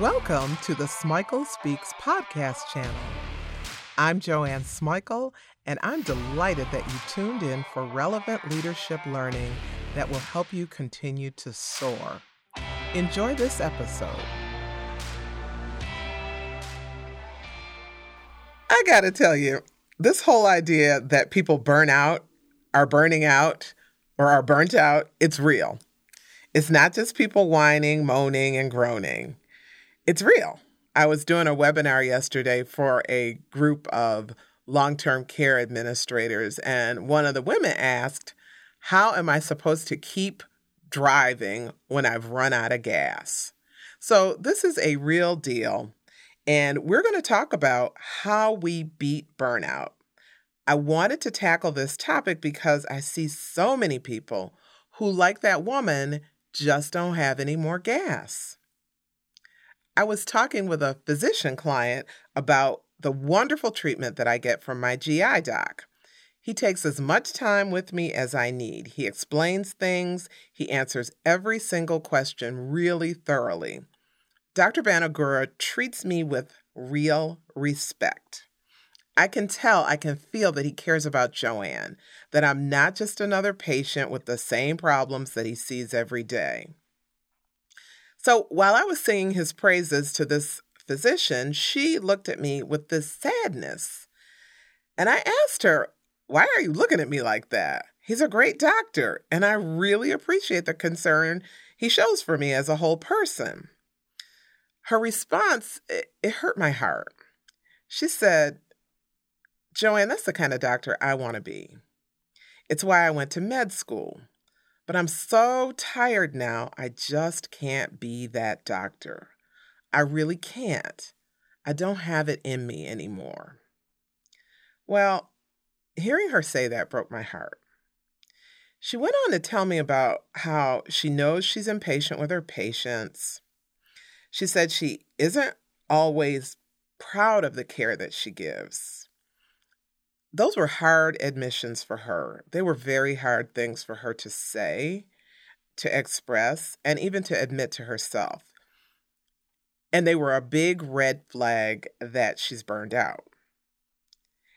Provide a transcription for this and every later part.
Welcome to the Smikle Speaks podcast channel. I'm Joanne Smikle, and I'm delighted that you tuned in for relevant leadership learning that will help you continue to soar. Enjoy this episode. I gotta tell you, this whole idea that people burn out, are burning out, or are burnt out, it's real. It's not just people whining, moaning, and groaning. It's real. I was doing a webinar yesterday for a group of long term care administrators, and one of the women asked, How am I supposed to keep driving when I've run out of gas? So, this is a real deal, and we're going to talk about how we beat burnout. I wanted to tackle this topic because I see so many people who, like that woman, just don't have any more gas. I was talking with a physician client about the wonderful treatment that I get from my GI doc. He takes as much time with me as I need. He explains things, he answers every single question really thoroughly. Dr. Banagura treats me with real respect. I can tell, I can feel that he cares about Joanne, that I'm not just another patient with the same problems that he sees every day. So while I was singing his praises to this physician, she looked at me with this sadness. And I asked her, Why are you looking at me like that? He's a great doctor, and I really appreciate the concern he shows for me as a whole person. Her response, it, it hurt my heart. She said, Joanne, that's the kind of doctor I want to be. It's why I went to med school. But I'm so tired now, I just can't be that doctor. I really can't. I don't have it in me anymore. Well, hearing her say that broke my heart. She went on to tell me about how she knows she's impatient with her patients. She said she isn't always proud of the care that she gives those were hard admissions for her. They were very hard things for her to say, to express, and even to admit to herself. And they were a big red flag that she's burned out.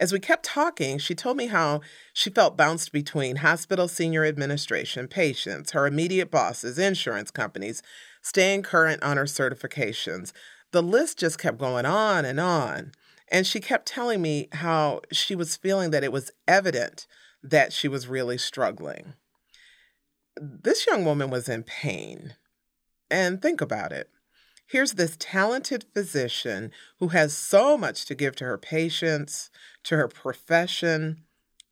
As we kept talking, she told me how she felt bounced between hospital senior administration, patients, her immediate bosses, insurance companies, staying current on her certifications. The list just kept going on and on. And she kept telling me how she was feeling that it was evident that she was really struggling. This young woman was in pain. And think about it. Here's this talented physician who has so much to give to her patients, to her profession,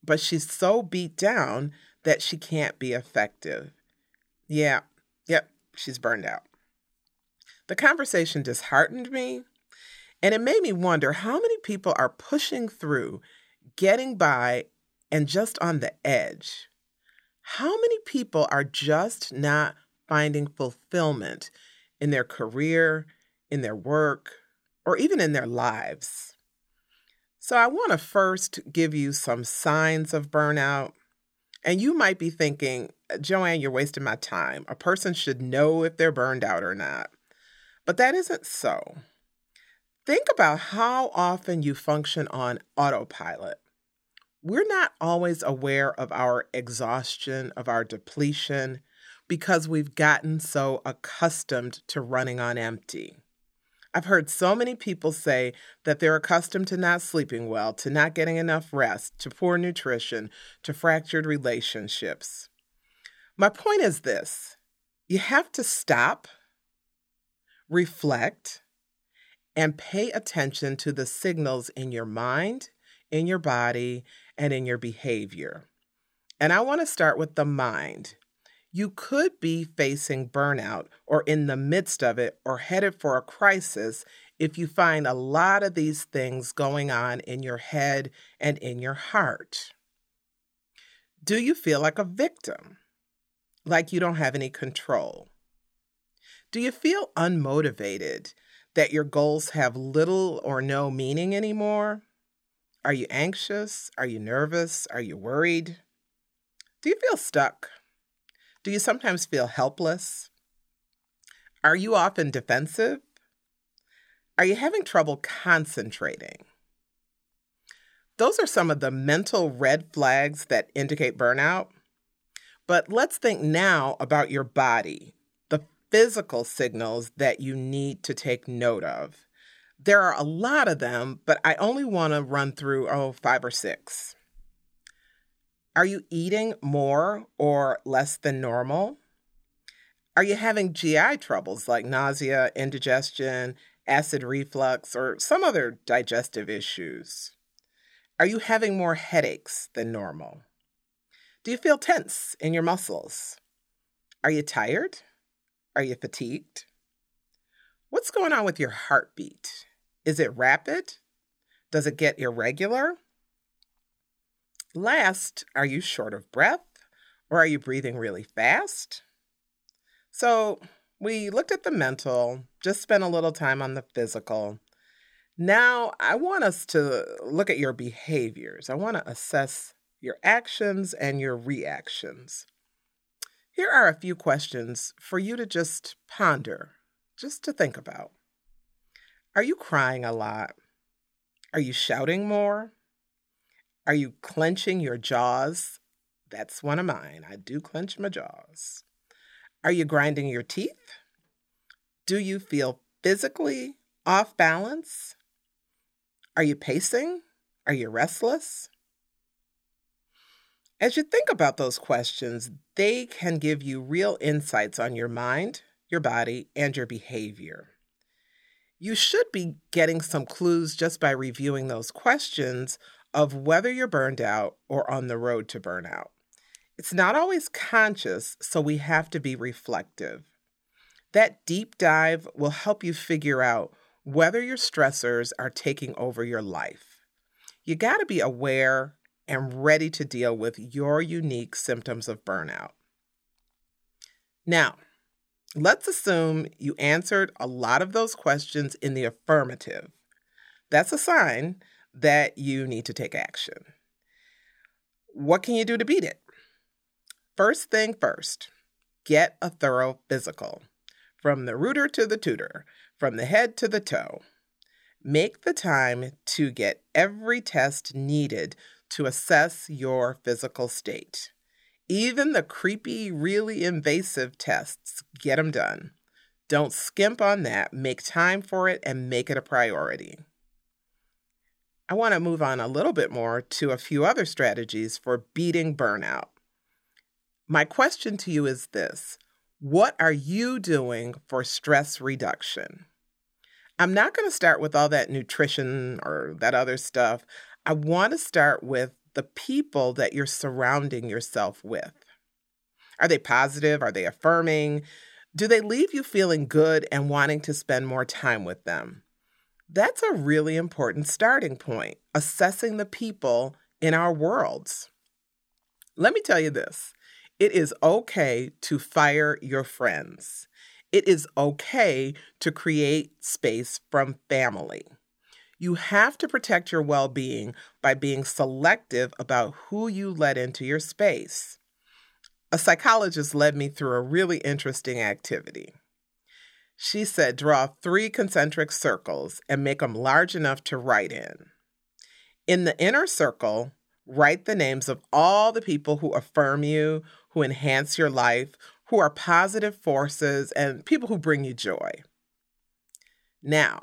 but she's so beat down that she can't be effective. Yeah, yep, she's burned out. The conversation disheartened me and it made me wonder how many people are pushing through, getting by, and just on the edge. How many people are just not finding fulfillment in their career, in their work, or even in their lives? So, I want to first give you some signs of burnout. And you might be thinking, Joanne, you're wasting my time. A person should know if they're burned out or not. But that isn't so. Think about how often you function on autopilot. We're not always aware of our exhaustion, of our depletion, because we've gotten so accustomed to running on empty. I've heard so many people say that they're accustomed to not sleeping well, to not getting enough rest, to poor nutrition, to fractured relationships. My point is this you have to stop, reflect, and pay attention to the signals in your mind, in your body, and in your behavior. And I want to start with the mind. You could be facing burnout or in the midst of it or headed for a crisis if you find a lot of these things going on in your head and in your heart. Do you feel like a victim? Like you don't have any control? Do you feel unmotivated that your goals have little or no meaning anymore? Are you anxious? Are you nervous? Are you worried? Do you feel stuck? Do you sometimes feel helpless? Are you often defensive? Are you having trouble concentrating? Those are some of the mental red flags that indicate burnout. But let's think now about your body, physical signals that you need to take note of. There are a lot of them, but I only want to run through, oh, five or six. Are you eating more or less than normal? Are you having GI troubles like nausea, indigestion, acid reflux, or some other digestive issues? Are you having more headaches than normal? Do you feel tense in your muscles? Are you tired? Are you fatigued? What's going on with your heartbeat? Is it rapid? Does it get irregular? Last, are you short of breath or are you breathing really fast? So, we looked at the mental, just spent a little time on the physical. Now, I want us to look at your behaviors. I want to assess your actions and your reactions. Here are a few questions for you to just ponder, just to think about. Are you crying a lot? Are you shouting more? Are you clenching your jaws? That's one of mine. I do clench my jaws. Are you grinding your teeth? Do you feel physically off balance? Are you pacing? Are you restless? As you think about those questions, they can give you real insights on your mind, your body, and your behavior. You should be getting some clues just by reviewing those questions of whether you're burned out or on the road to burnout. It's not always conscious, so we have to be reflective. That deep dive will help you figure out whether your stressors are taking over your life. You got to be aware and ready to deal with your unique symptoms of burnout. Now, let's assume you answered a lot of those questions in the affirmative. That's a sign that you need to take action. What can you do to beat it? First thing first, get a thorough physical. From the rooter to the tutor, from the head to the toe. Make the time to get every test needed to assess your physical state. Even the creepy, really invasive tests, get them done. Don't skimp on that. Make time for it and make it a priority. I want to move on a little bit more to a few other strategies for beating burnout. My question to you is this What are you doing for stress reduction? I'm not going to start with all that nutrition or that other stuff. I want to start with the people that you're surrounding yourself with. Are they positive? Are they affirming? Do they leave you feeling good and wanting to spend more time with them? That's a really important starting point, assessing the people in our worlds. Let me tell you this it is okay to fire your friends. It is okay to create space from family. You have to protect your well being by being selective about who you let into your space. A psychologist led me through a really interesting activity. She said, draw three concentric circles and make them large enough to write in. In the inner circle, write the names of all the people who affirm you, who enhance your life, who are positive forces, and people who bring you joy. Now,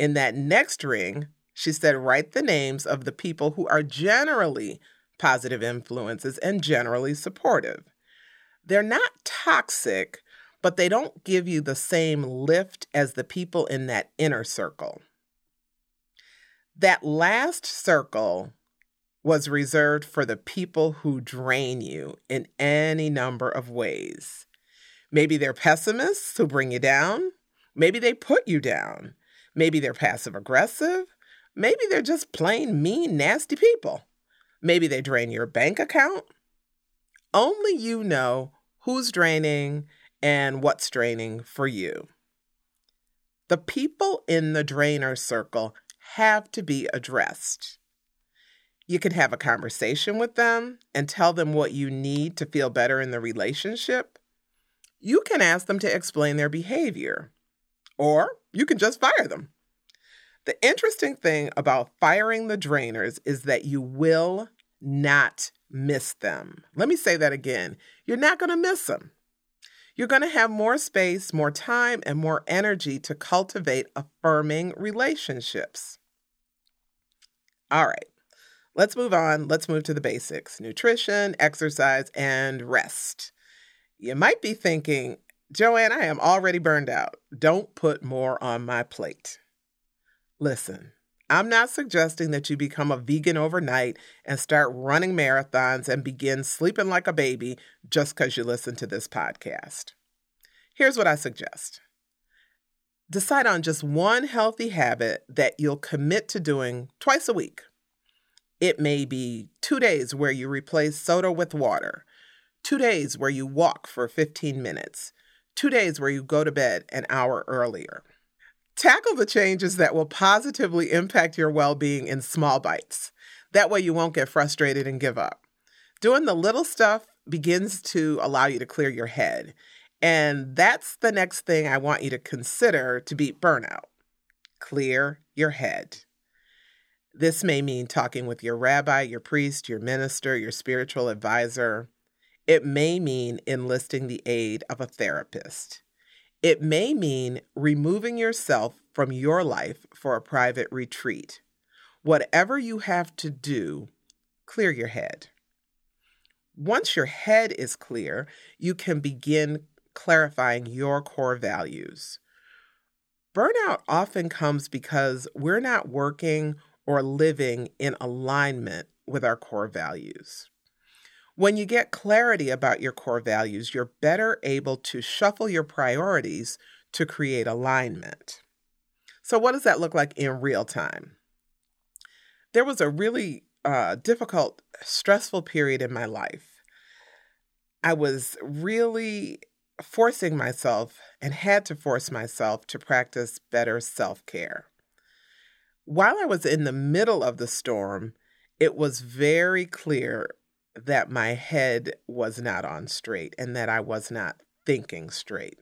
in that next ring, she said, write the names of the people who are generally positive influences and generally supportive. They're not toxic, but they don't give you the same lift as the people in that inner circle. That last circle was reserved for the people who drain you in any number of ways. Maybe they're pessimists who bring you down. Maybe they put you down. Maybe they're passive aggressive. Maybe they're just plain mean, nasty people. Maybe they drain your bank account. Only you know who's draining and what's draining for you. The people in the drainer circle have to be addressed. You can have a conversation with them and tell them what you need to feel better in the relationship. You can ask them to explain their behavior, or you can just fire them. The interesting thing about firing the drainers is that you will not miss them. Let me say that again. You're not going to miss them. You're going to have more space, more time, and more energy to cultivate affirming relationships. All right, let's move on. Let's move to the basics nutrition, exercise, and rest. You might be thinking, Joanne, I am already burned out. Don't put more on my plate. Listen, I'm not suggesting that you become a vegan overnight and start running marathons and begin sleeping like a baby just because you listen to this podcast. Here's what I suggest decide on just one healthy habit that you'll commit to doing twice a week. It may be two days where you replace soda with water, two days where you walk for 15 minutes, two days where you go to bed an hour earlier. Tackle the changes that will positively impact your well being in small bites. That way, you won't get frustrated and give up. Doing the little stuff begins to allow you to clear your head. And that's the next thing I want you to consider to beat burnout clear your head. This may mean talking with your rabbi, your priest, your minister, your spiritual advisor. It may mean enlisting the aid of a therapist. It may mean removing yourself from your life for a private retreat. Whatever you have to do, clear your head. Once your head is clear, you can begin clarifying your core values. Burnout often comes because we're not working or living in alignment with our core values. When you get clarity about your core values, you're better able to shuffle your priorities to create alignment. So, what does that look like in real time? There was a really uh, difficult, stressful period in my life. I was really forcing myself and had to force myself to practice better self care. While I was in the middle of the storm, it was very clear that my head was not on straight and that I was not thinking straight.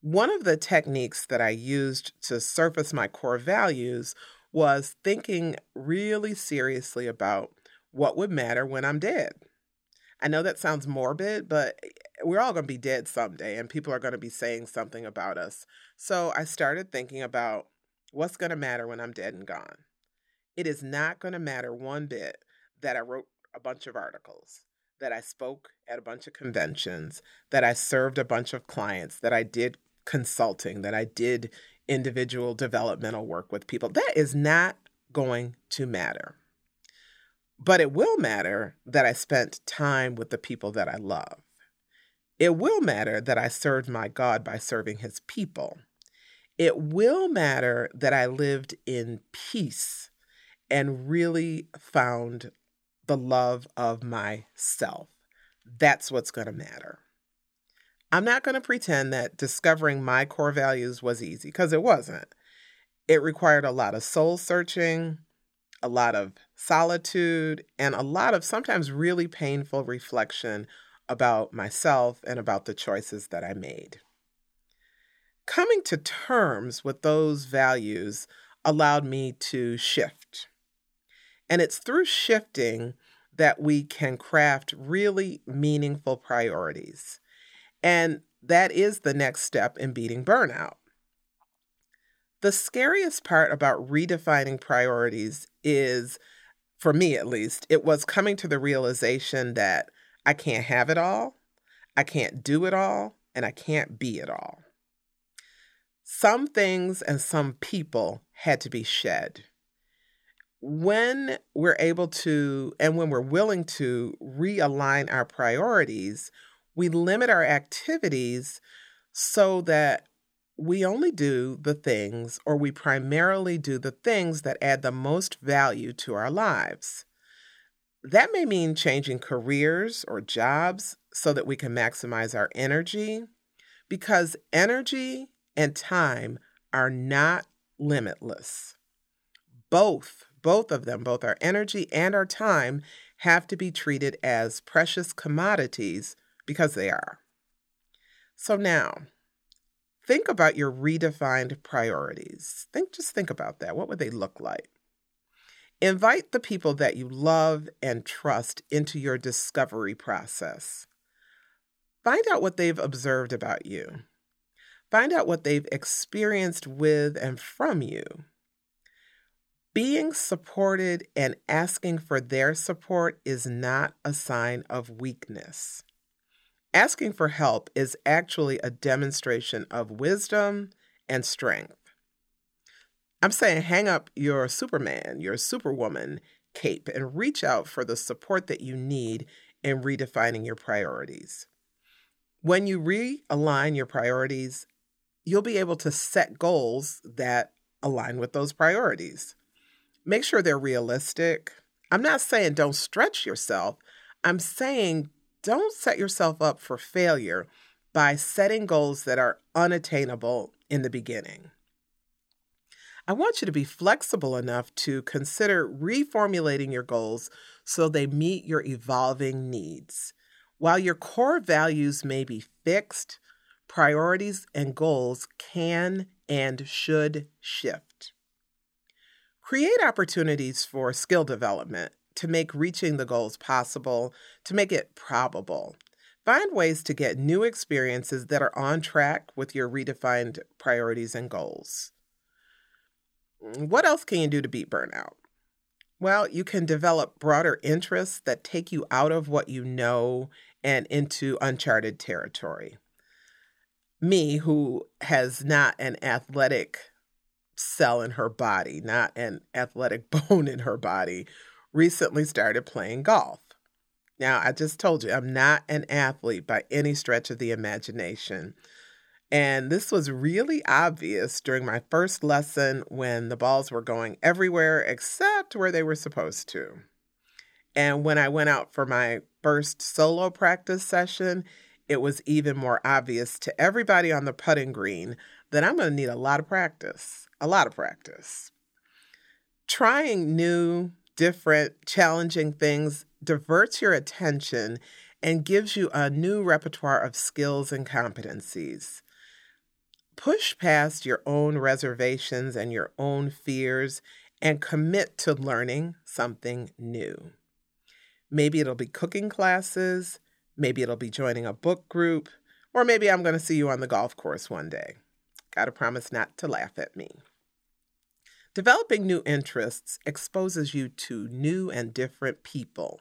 One of the techniques that I used to surface my core values was thinking really seriously about what would matter when I'm dead. I know that sounds morbid, but eh, we're all going to be dead someday and people are going to be saying something about us. So I started thinking about what's going to matter when I'm dead and gone. It is not going to matter one bit that I wrote a bunch of articles, that I spoke at a bunch of conventions, that I served a bunch of clients, that I did consulting, that I did individual developmental work with people. That is not going to matter. But it will matter that I spent time with the people that I love. It will matter that I served my God by serving his people. It will matter that I lived in peace and really found the love of myself. That's what's going to matter. I'm not going to pretend that discovering my core values was easy because it wasn't. It required a lot of soul searching, a lot of solitude, and a lot of sometimes really painful reflection about myself and about the choices that I made. Coming to terms with those values allowed me to shift. And it's through shifting that we can craft really meaningful priorities. And that is the next step in beating burnout. The scariest part about redefining priorities is, for me at least, it was coming to the realization that I can't have it all, I can't do it all, and I can't be it all. Some things and some people had to be shed when we're able to and when we're willing to realign our priorities, we limit our activities so that we only do the things or we primarily do the things that add the most value to our lives. That may mean changing careers or jobs so that we can maximize our energy because energy and time are not limitless. Both both of them, both our energy and our time, have to be treated as precious commodities because they are. So now, think about your redefined priorities. Think just think about that. What would they look like? Invite the people that you love and trust into your discovery process. Find out what they've observed about you. Find out what they've experienced with and from you. Being supported and asking for their support is not a sign of weakness. Asking for help is actually a demonstration of wisdom and strength. I'm saying hang up your Superman, your Superwoman cape and reach out for the support that you need in redefining your priorities. When you realign your priorities, you'll be able to set goals that align with those priorities. Make sure they're realistic. I'm not saying don't stretch yourself. I'm saying don't set yourself up for failure by setting goals that are unattainable in the beginning. I want you to be flexible enough to consider reformulating your goals so they meet your evolving needs. While your core values may be fixed, priorities and goals can and should shift. Create opportunities for skill development to make reaching the goals possible, to make it probable. Find ways to get new experiences that are on track with your redefined priorities and goals. Mm, what else can you do to beat burnout? Well, you can develop broader interests that take you out of what you know and into uncharted territory. Me, who has not an athletic cell in her body, not an athletic bone in her body, recently started playing golf. Now, I just told you, I'm not an athlete by any stretch of the imagination. And this was really obvious during my first lesson when the balls were going everywhere except where they were supposed to. And when I went out for my first solo practice session, it was even more obvious to everybody on the putting green that I'm going to need a lot of practice, a lot of practice. Trying new, different, challenging things diverts your attention and gives you a new repertoire of skills and competencies. Push past your own reservations and your own fears and commit to learning something new. Maybe it'll be cooking classes, maybe it'll be joining a book group, or maybe I'm going to see you on the golf course one day. Got to promise not to laugh at me. Developing new interests exposes you to new and different people.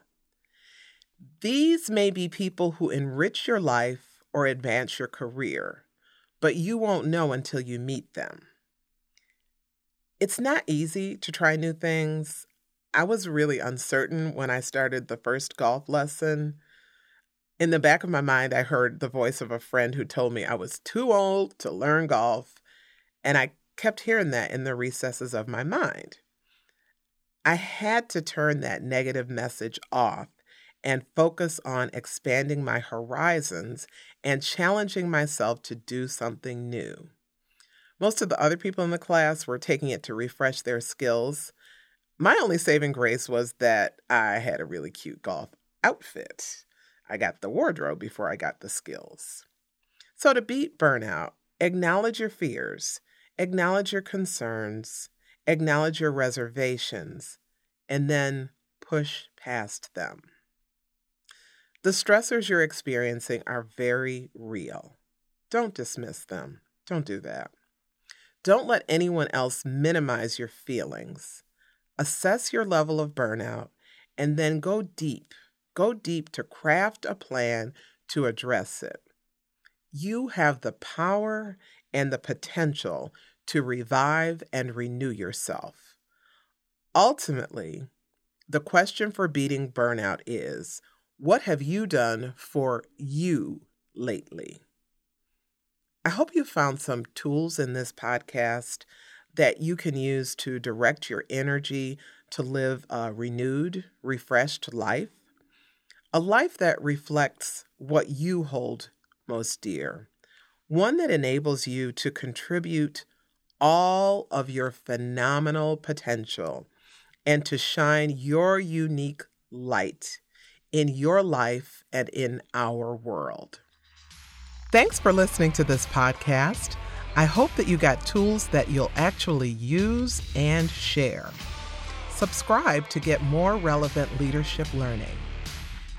These may be people who enrich your life or advance your career but you won't know until you meet them. It's not easy to try new things. I was really uncertain when I started the first golf lesson. In the back of my mind, I heard the voice of a friend who told me I was too old to learn golf, and I kept hearing that in the recesses of my mind. I had to turn that negative message off and focus on expanding my horizons and challenging myself to do something new. Most of the other people in the class were taking it to refresh their skills. My only saving grace was that I had a really cute golf outfit. I got the wardrobe before I got the skills. So, to beat burnout, acknowledge your fears, acknowledge your concerns, acknowledge your reservations, and then push past them. The stressors you're experiencing are very real. Don't dismiss them. Don't do that. Don't let anyone else minimize your feelings. Assess your level of burnout and then go deep. Go deep to craft a plan to address it. You have the power and the potential to revive and renew yourself. Ultimately, the question for beating burnout is what have you done for you lately? I hope you found some tools in this podcast that you can use to direct your energy to live a renewed, refreshed life. A life that reflects what you hold most dear. One that enables you to contribute all of your phenomenal potential and to shine your unique light in your life and in our world. Thanks for listening to this podcast. I hope that you got tools that you'll actually use and share. Subscribe to get more relevant leadership learning.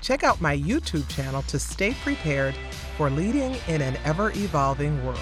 Check out my YouTube channel to stay prepared for leading in an ever evolving world.